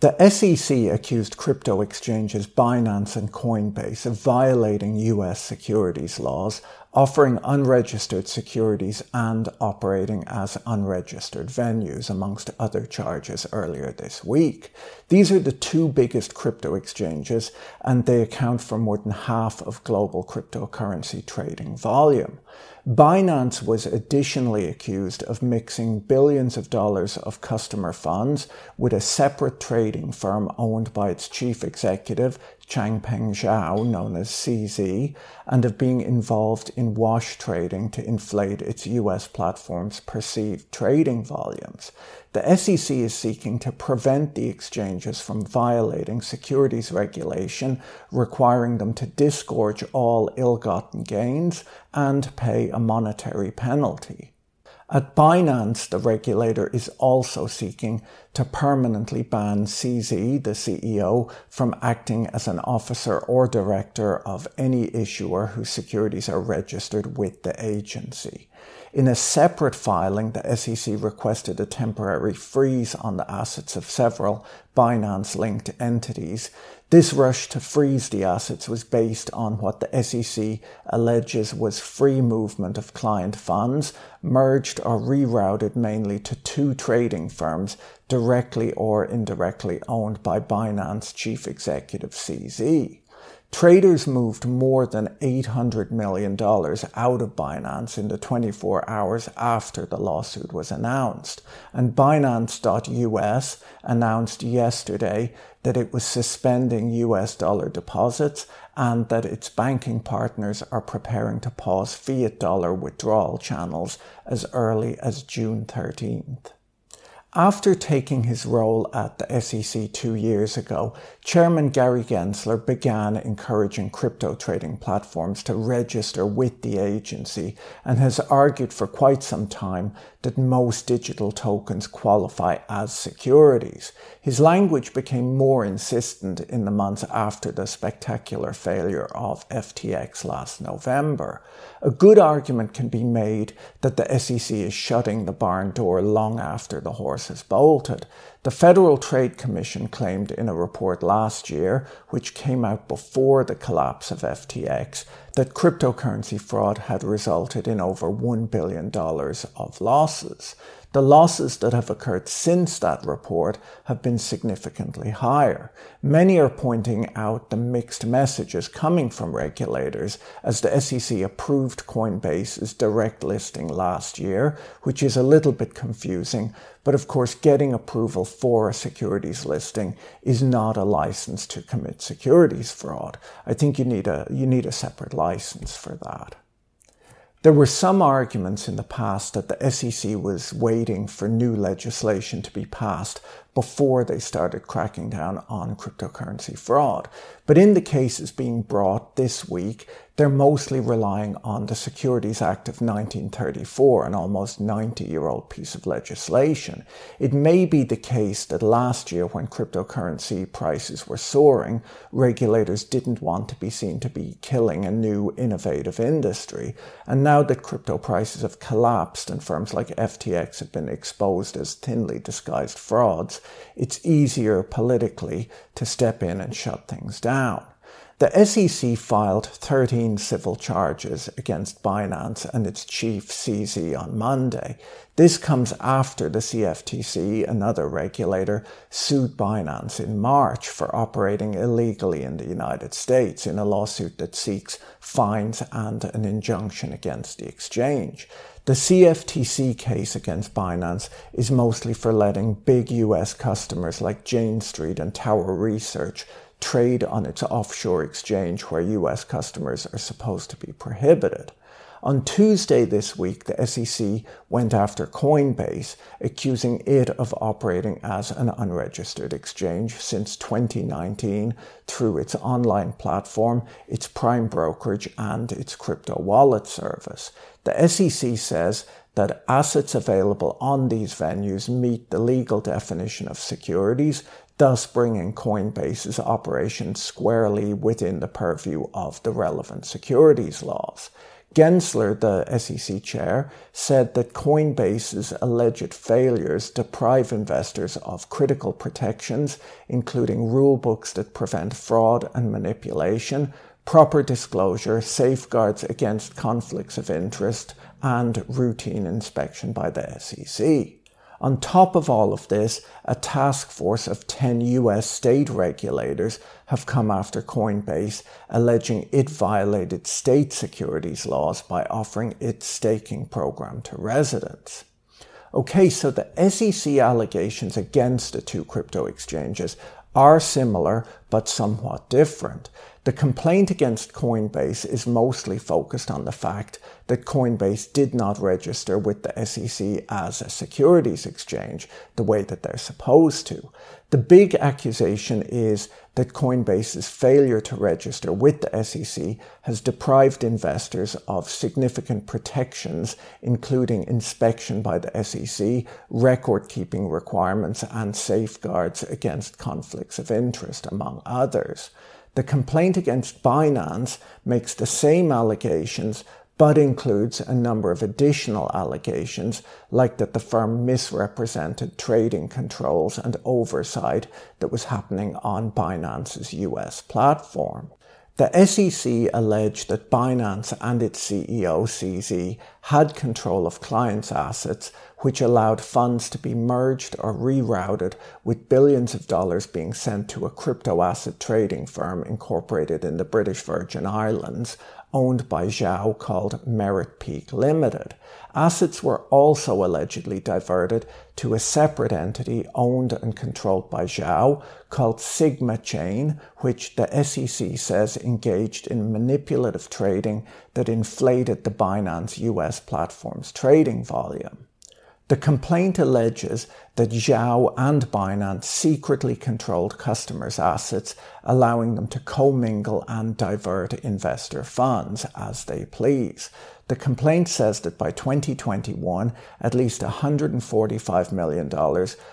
The SEC accused crypto exchanges Binance and Coinbase of violating US securities laws, offering unregistered securities and operating as unregistered venues, amongst other charges earlier this week. These are the two biggest crypto exchanges, and they account for more than half of global cryptocurrency trading volume. Binance was additionally accused of mixing billions of dollars of customer funds with a separate trading firm owned by its chief executive, Changpeng Zhao, known as CZ, and of being involved in wash trading to inflate its US platform's perceived trading volumes. The SEC is seeking to prevent the exchanges from violating securities regulation, requiring them to disgorge all ill gotten gains and pay a monetary penalty. At Binance, the regulator is also seeking to permanently ban CZ, the CEO, from acting as an officer or director of any issuer whose securities are registered with the agency. In a separate filing, the SEC requested a temporary freeze on the assets of several Binance linked entities. This rush to freeze the assets was based on what the SEC alleges was free movement of client funds, merged or rerouted mainly to two trading firms directly or indirectly owned by Binance chief executive CZ. Traders moved more than $800 million out of Binance in the 24 hours after the lawsuit was announced. And Binance.us announced yesterday that it was suspending US dollar deposits and that its banking partners are preparing to pause fiat dollar withdrawal channels as early as June 13th. After taking his role at the SEC two years ago, Chairman Gary Gensler began encouraging crypto trading platforms to register with the agency and has argued for quite some time that most digital tokens qualify as securities. His language became more insistent in the months after the spectacular failure of FTX last November. A good argument can be made that the SEC is shutting the barn door long after the horse has bolted. The Federal Trade Commission claimed in a report last year, which came out before the collapse of FTX, that cryptocurrency fraud had resulted in over $1 billion of losses. The losses that have occurred since that report have been significantly higher. Many are pointing out the mixed messages coming from regulators as the SEC approved Coinbase's direct listing last year, which is a little bit confusing, but of course, getting approval for a securities listing is not a license to commit securities fraud. I think you need a, you need a separate license for that. There were some arguments in the past that the SEC was waiting for new legislation to be passed before they started cracking down on cryptocurrency fraud. But in the cases being brought this week, they're mostly relying on the Securities Act of 1934, an almost 90 year old piece of legislation. It may be the case that last year, when cryptocurrency prices were soaring, regulators didn't want to be seen to be killing a new innovative industry. And now that crypto prices have collapsed and firms like FTX have been exposed as thinly disguised frauds, it's easier politically to step in and shut things down. The SEC filed 13 civil charges against Binance and its chief CZ on Monday. This comes after the CFTC, another regulator, sued Binance in March for operating illegally in the United States in a lawsuit that seeks fines and an injunction against the exchange. The CFTC case against Binance is mostly for letting big US customers like Jane Street and Tower Research trade on its offshore exchange where US customers are supposed to be prohibited. On Tuesday this week, the SEC went after Coinbase, accusing it of operating as an unregistered exchange since 2019 through its online platform, its prime brokerage, and its crypto wallet service. The SEC says that assets available on these venues meet the legal definition of securities, thus bringing Coinbase's operations squarely within the purview of the relevant securities laws. Gensler, the SEC chair, said that Coinbase's alleged failures deprive investors of critical protections, including rulebooks that prevent fraud and manipulation, proper disclosure, safeguards against conflicts of interest, and routine inspection by the SEC. On top of all of this, a task force of 10 US state regulators have come after Coinbase, alleging it violated state securities laws by offering its staking program to residents. Okay, so the SEC allegations against the two crypto exchanges are similar but somewhat different. The complaint against Coinbase is mostly focused on the fact that Coinbase did not register with the SEC as a securities exchange the way that they're supposed to. The big accusation is that Coinbase's failure to register with the SEC has deprived investors of significant protections, including inspection by the SEC, record keeping requirements, and safeguards against conflicts of interest, among others. The complaint against Binance makes the same allegations but includes a number of additional allegations, like that the firm misrepresented trading controls and oversight that was happening on Binance's US platform. The SEC alleged that Binance and its CEO, CZ, had control of clients' assets, which allowed funds to be merged or rerouted, with billions of dollars being sent to a crypto asset trading firm incorporated in the British Virgin Islands, owned by Zhao called Meritpeak Limited. Assets were also allegedly diverted to a separate entity owned and controlled by Zhao called Sigma Chain, which the SEC says engaged in manipulative trading that inflated the Binance US platform's trading volume. The complaint alleges that Zhao and Binance secretly controlled customers' assets, allowing them to commingle and divert investor funds as they please. The complaint says that by 2021, at least $145 million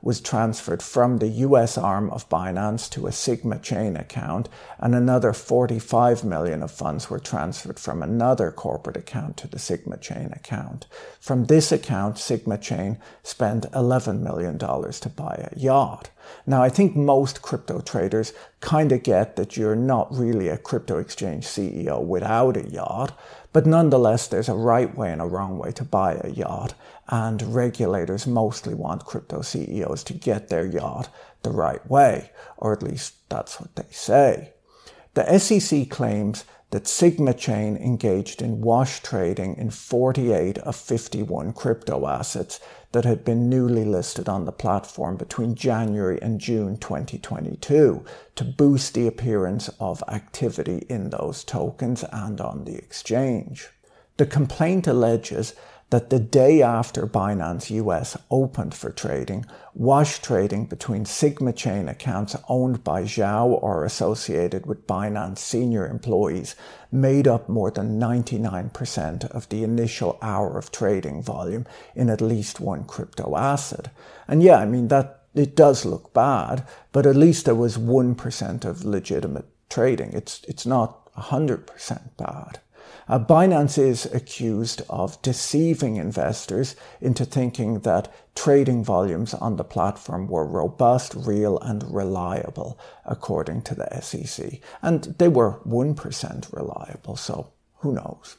was transferred from the US arm of Binance to a Sigma Chain account, and another 45 million of funds were transferred from another corporate account to the Sigma Chain account. From this account, Sigma Chain spent $11 million to buy a yacht. Now, I think most crypto traders kind of get that you're not really a crypto exchange CEO without a yacht. But nonetheless, there's a right way and a wrong way to buy a yacht, and regulators mostly want crypto CEOs to get their yacht the right way, or at least that's what they say. The SEC claims that Sigma Chain engaged in wash trading in 48 of 51 crypto assets that had been newly listed on the platform between January and June 2022 to boost the appearance of activity in those tokens and on the exchange. The complaint alleges that the day after Binance US opened for trading, wash trading between Sigma Chain accounts owned by Zhao or associated with Binance senior employees made up more than 99% of the initial hour of trading volume in at least one crypto asset. And yeah, I mean, that it does look bad, but at least there was 1% of legitimate trading. It's, it's not 100% bad. Uh, Binance is accused of deceiving investors into thinking that trading volumes on the platform were robust, real, and reliable, according to the SEC. And they were 1% reliable, so who knows?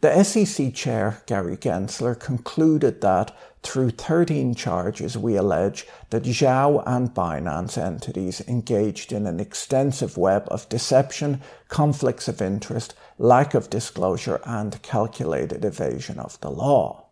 The SEC chair, Gary Gensler, concluded that through 13 charges, we allege that Zhao and Binance entities engaged in an extensive web of deception, conflicts of interest, lack of disclosure, and calculated evasion of the law.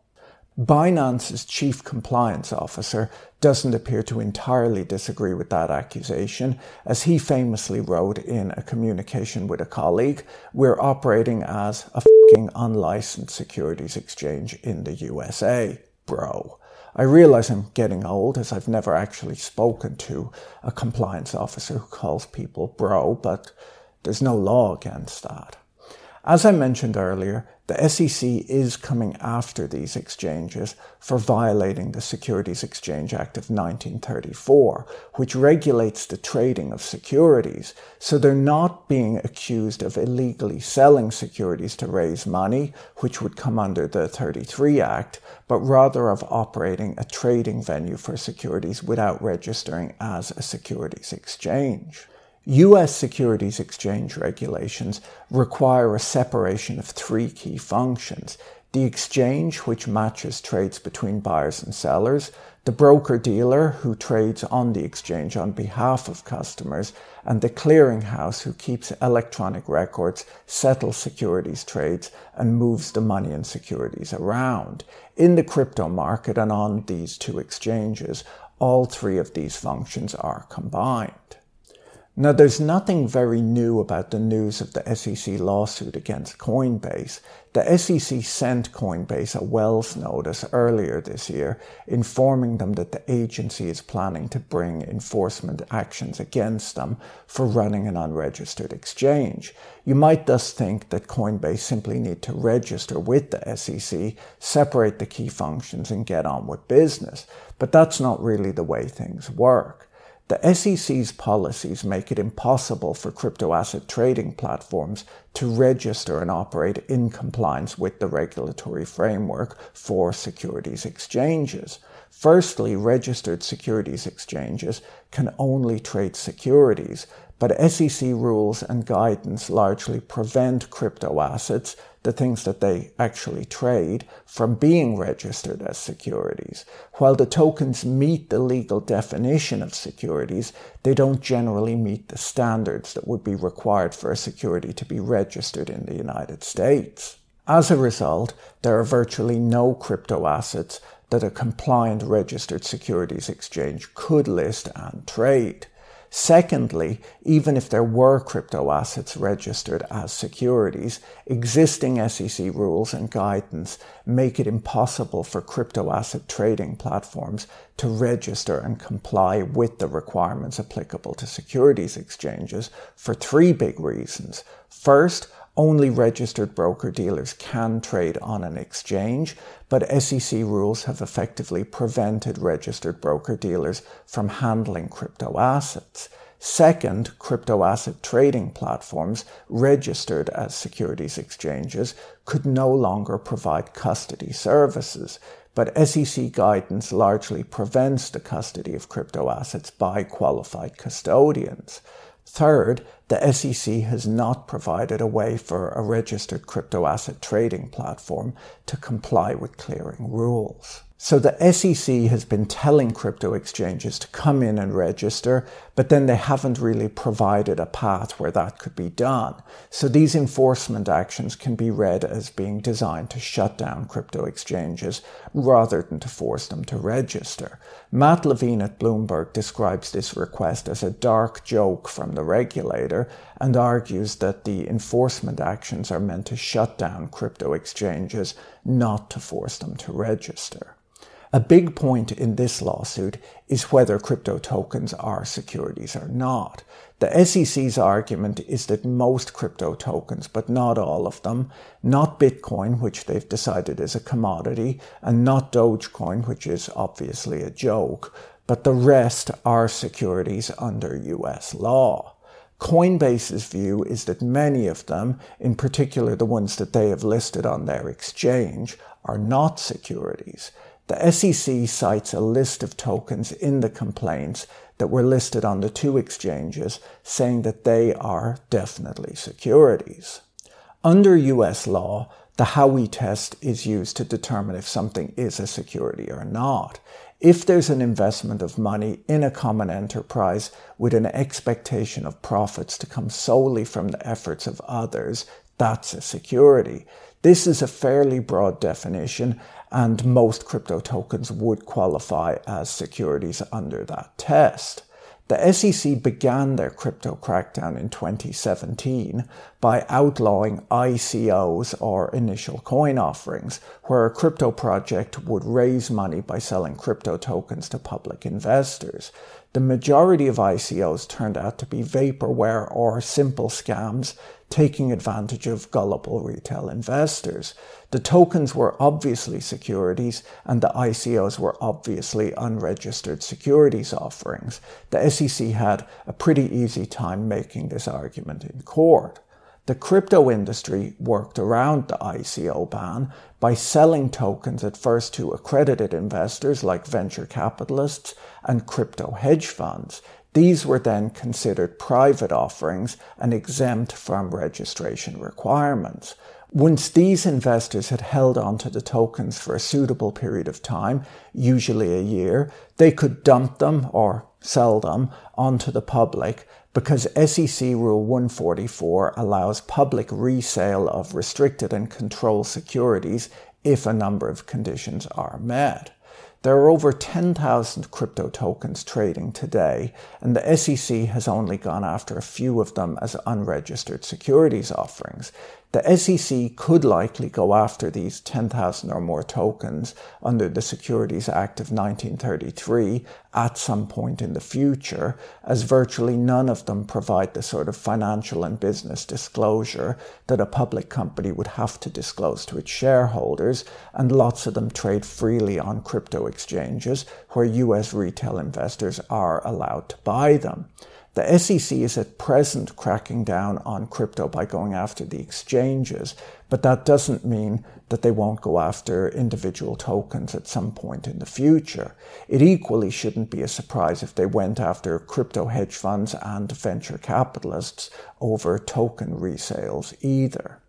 Binance's chief compliance officer doesn't appear to entirely disagree with that accusation, as he famously wrote in a communication with a colleague, we're operating as a fucking unlicensed securities exchange in the USA, bro. I realize I'm getting old as I've never actually spoken to a compliance officer who calls people bro, but there's no law against that. As I mentioned earlier, the SEC is coming after these exchanges for violating the Securities Exchange Act of 1934, which regulates the trading of securities. So they're not being accused of illegally selling securities to raise money, which would come under the 33 Act, but rather of operating a trading venue for securities without registering as a securities exchange. US securities exchange regulations require a separation of three key functions the exchange, which matches trades between buyers and sellers, the broker dealer, who trades on the exchange on behalf of customers, and the clearinghouse, who keeps electronic records, settles securities trades, and moves the money and securities around. In the crypto market and on these two exchanges, all three of these functions are combined. Now, there's nothing very new about the news of the SEC lawsuit against Coinbase. The SEC sent Coinbase a Wells notice earlier this year, informing them that the agency is planning to bring enforcement actions against them for running an unregistered exchange. You might thus think that Coinbase simply need to register with the SEC, separate the key functions, and get on with business. But that's not really the way things work. The SEC's policies make it impossible for crypto asset trading platforms to register and operate in compliance with the regulatory framework for securities exchanges. Firstly, registered securities exchanges can only trade securities, but SEC rules and guidance largely prevent crypto assets, the things that they actually trade, from being registered as securities. While the tokens meet the legal definition of securities, they don't generally meet the standards that would be required for a security to be registered in the United States. As a result, there are virtually no crypto assets that a compliant registered securities exchange could list and trade. Secondly, even if there were crypto assets registered as securities, existing SEC rules and guidance make it impossible for crypto asset trading platforms to register and comply with the requirements applicable to securities exchanges for three big reasons. First, only registered broker dealers can trade on an exchange, but SEC rules have effectively prevented registered broker dealers from handling crypto assets. Second, crypto asset trading platforms registered as securities exchanges could no longer provide custody services, but SEC guidance largely prevents the custody of crypto assets by qualified custodians. Third, the SEC has not provided a way for a registered crypto asset trading platform to comply with clearing rules. So the SEC has been telling crypto exchanges to come in and register, but then they haven't really provided a path where that could be done. So these enforcement actions can be read as being designed to shut down crypto exchanges rather than to force them to register. Matt Levine at Bloomberg describes this request as a dark joke from the regulator and argues that the enforcement actions are meant to shut down crypto exchanges, not to force them to register. A big point in this lawsuit is whether crypto tokens are securities or not. The SEC's argument is that most crypto tokens, but not all of them, not Bitcoin, which they've decided is a commodity, and not Dogecoin, which is obviously a joke, but the rest are securities under US law. Coinbase's view is that many of them, in particular the ones that they have listed on their exchange, are not securities. The SEC cites a list of tokens in the complaints that were listed on the two exchanges, saying that they are definitely securities. Under US law, the Howey test is used to determine if something is a security or not. If there's an investment of money in a common enterprise with an expectation of profits to come solely from the efforts of others, that's a security. This is a fairly broad definition, and most crypto tokens would qualify as securities under that test. The SEC began their crypto crackdown in 2017 by outlawing ICOs or initial coin offerings, where a crypto project would raise money by selling crypto tokens to public investors. The majority of ICOs turned out to be vaporware or simple scams taking advantage of gullible retail investors. The tokens were obviously securities and the ICOs were obviously unregistered securities offerings. The SEC had a pretty easy time making this argument in court. The crypto industry worked around the ICO ban by selling tokens at first to accredited investors like venture capitalists and crypto hedge funds. These were then considered private offerings and exempt from registration requirements. Once these investors had held onto the tokens for a suitable period of time, usually a year, they could dump them or sell them onto the public because SEC Rule 144 allows public resale of restricted and controlled securities if a number of conditions are met. There are over 10,000 crypto tokens trading today, and the SEC has only gone after a few of them as unregistered securities offerings. The SEC could likely go after these 10,000 or more tokens under the Securities Act of 1933 at some point in the future, as virtually none of them provide the sort of financial and business disclosure that a public company would have to disclose to its shareholders, and lots of them trade freely on crypto exchanges where US retail investors are allowed to buy them. The SEC is at present cracking down on crypto by going after the exchanges, but that doesn't mean that they won't go after individual tokens at some point in the future. It equally shouldn't be a surprise if they went after crypto hedge funds and venture capitalists over token resales either.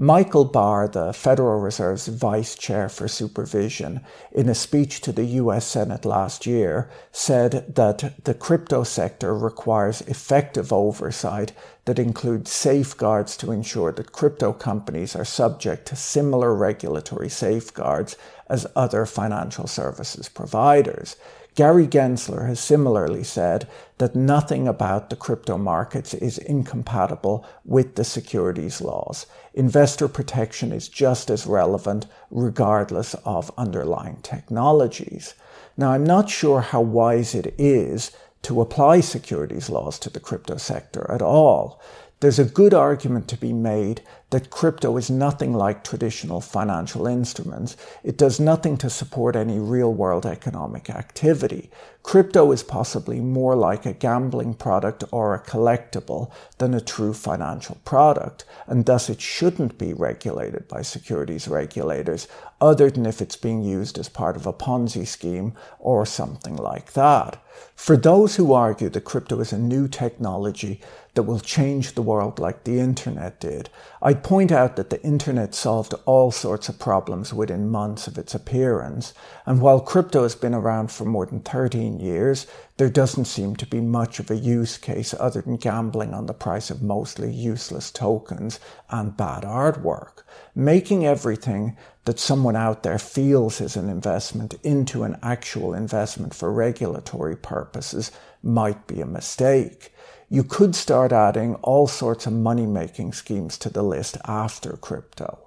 Michael Barr, the Federal Reserve's vice chair for supervision, in a speech to the US Senate last year, said that the crypto sector requires effective oversight that includes safeguards to ensure that crypto companies are subject to similar regulatory safeguards as other financial services providers. Gary Gensler has similarly said that nothing about the crypto markets is incompatible with the securities laws. Investor protection is just as relevant regardless of underlying technologies. Now, I'm not sure how wise it is to apply securities laws to the crypto sector at all. There's a good argument to be made that crypto is nothing like traditional financial instruments. It does nothing to support any real world economic activity. Crypto is possibly more like a gambling product or a collectible than a true financial product, and thus it shouldn't be regulated by securities regulators, other than if it's being used as part of a Ponzi scheme or something like that. For those who argue that crypto is a new technology that will change the world like the internet did. I'd point out that the internet solved all sorts of problems within months of its appearance, and while crypto has been around for more than 13 years, there doesn't seem to be much of a use case other than gambling on the price of mostly useless tokens and bad artwork. Making everything that someone out there feels is an investment into an actual investment for regulatory purposes might be a mistake you could start adding all sorts of money making schemes to the list after crypto.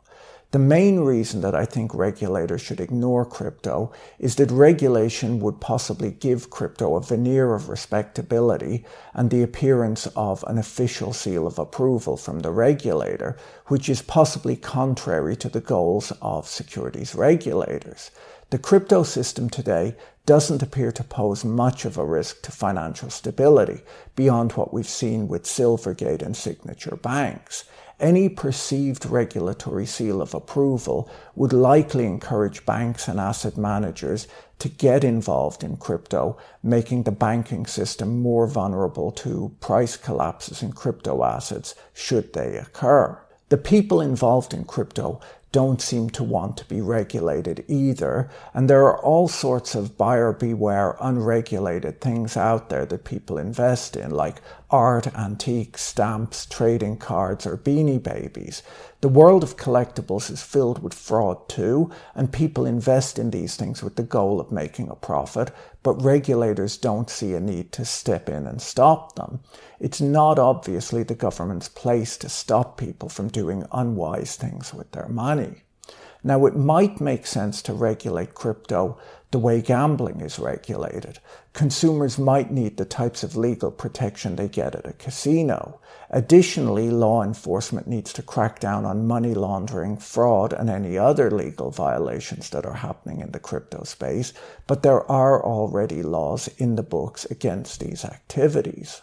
The main reason that I think regulators should ignore crypto is that regulation would possibly give crypto a veneer of respectability and the appearance of an official seal of approval from the regulator, which is possibly contrary to the goals of securities regulators. The crypto system today doesn't appear to pose much of a risk to financial stability beyond what we've seen with Silvergate and Signature banks. Any perceived regulatory seal of approval would likely encourage banks and asset managers to get involved in crypto, making the banking system more vulnerable to price collapses in crypto assets should they occur. The people involved in crypto don't seem to want to be regulated either. And there are all sorts of buyer beware unregulated things out there that people invest in, like art, antiques, stamps, trading cards, or beanie babies. The world of collectibles is filled with fraud too, and people invest in these things with the goal of making a profit, but regulators don't see a need to step in and stop them. It's not obviously the government's place to stop people from doing unwise things with their money. Now, it might make sense to regulate crypto the way gambling is regulated. Consumers might need the types of legal protection they get at a casino. Additionally, law enforcement needs to crack down on money laundering, fraud, and any other legal violations that are happening in the crypto space, but there are already laws in the books against these activities.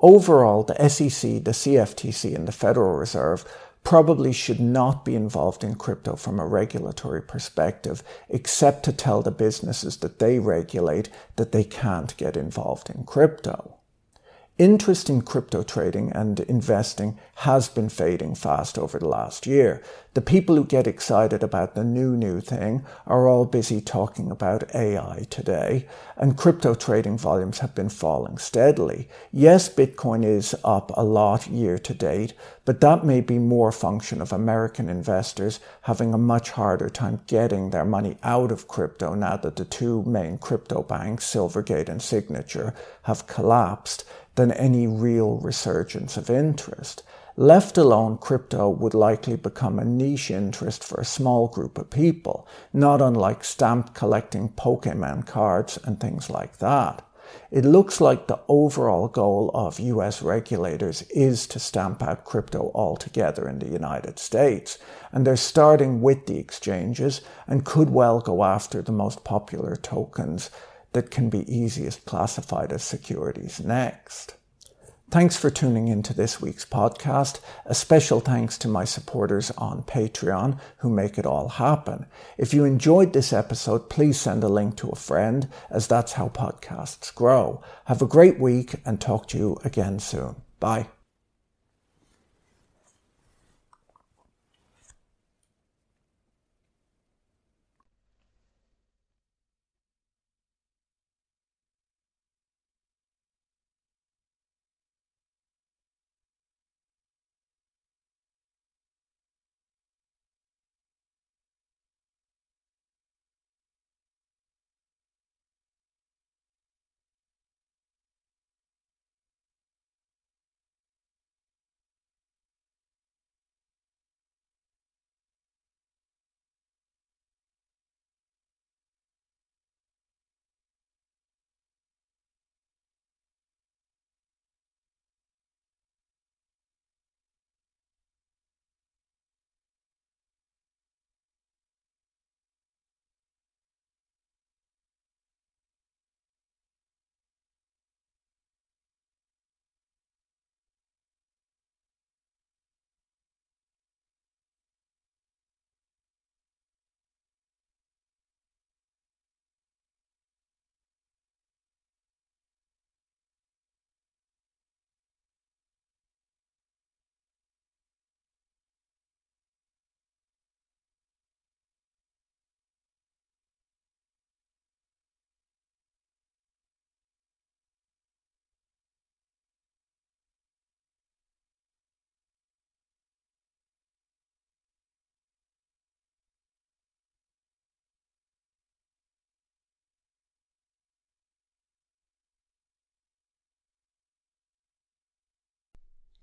Overall, the SEC, the CFTC, and the Federal Reserve probably should not be involved in crypto from a regulatory perspective, except to tell the businesses that they regulate that they can't get involved in crypto. Interest in crypto trading and investing has been fading fast over the last year. The people who get excited about the new, new thing are all busy talking about AI today, and crypto trading volumes have been falling steadily. Yes, Bitcoin is up a lot year to date, but that may be more function of American investors having a much harder time getting their money out of crypto now that the two main crypto banks, Silvergate and Signature, have collapsed than any real resurgence of interest. Left alone, crypto would likely become a niche interest for a small group of people, not unlike stamp collecting Pokemon cards and things like that. It looks like the overall goal of US regulators is to stamp out crypto altogether in the United States, and they're starting with the exchanges and could well go after the most popular tokens that can be easiest classified as securities next. Thanks for tuning into this week's podcast. A special thanks to my supporters on Patreon who make it all happen. If you enjoyed this episode, please send a link to a friend, as that's how podcasts grow. Have a great week and talk to you again soon. Bye.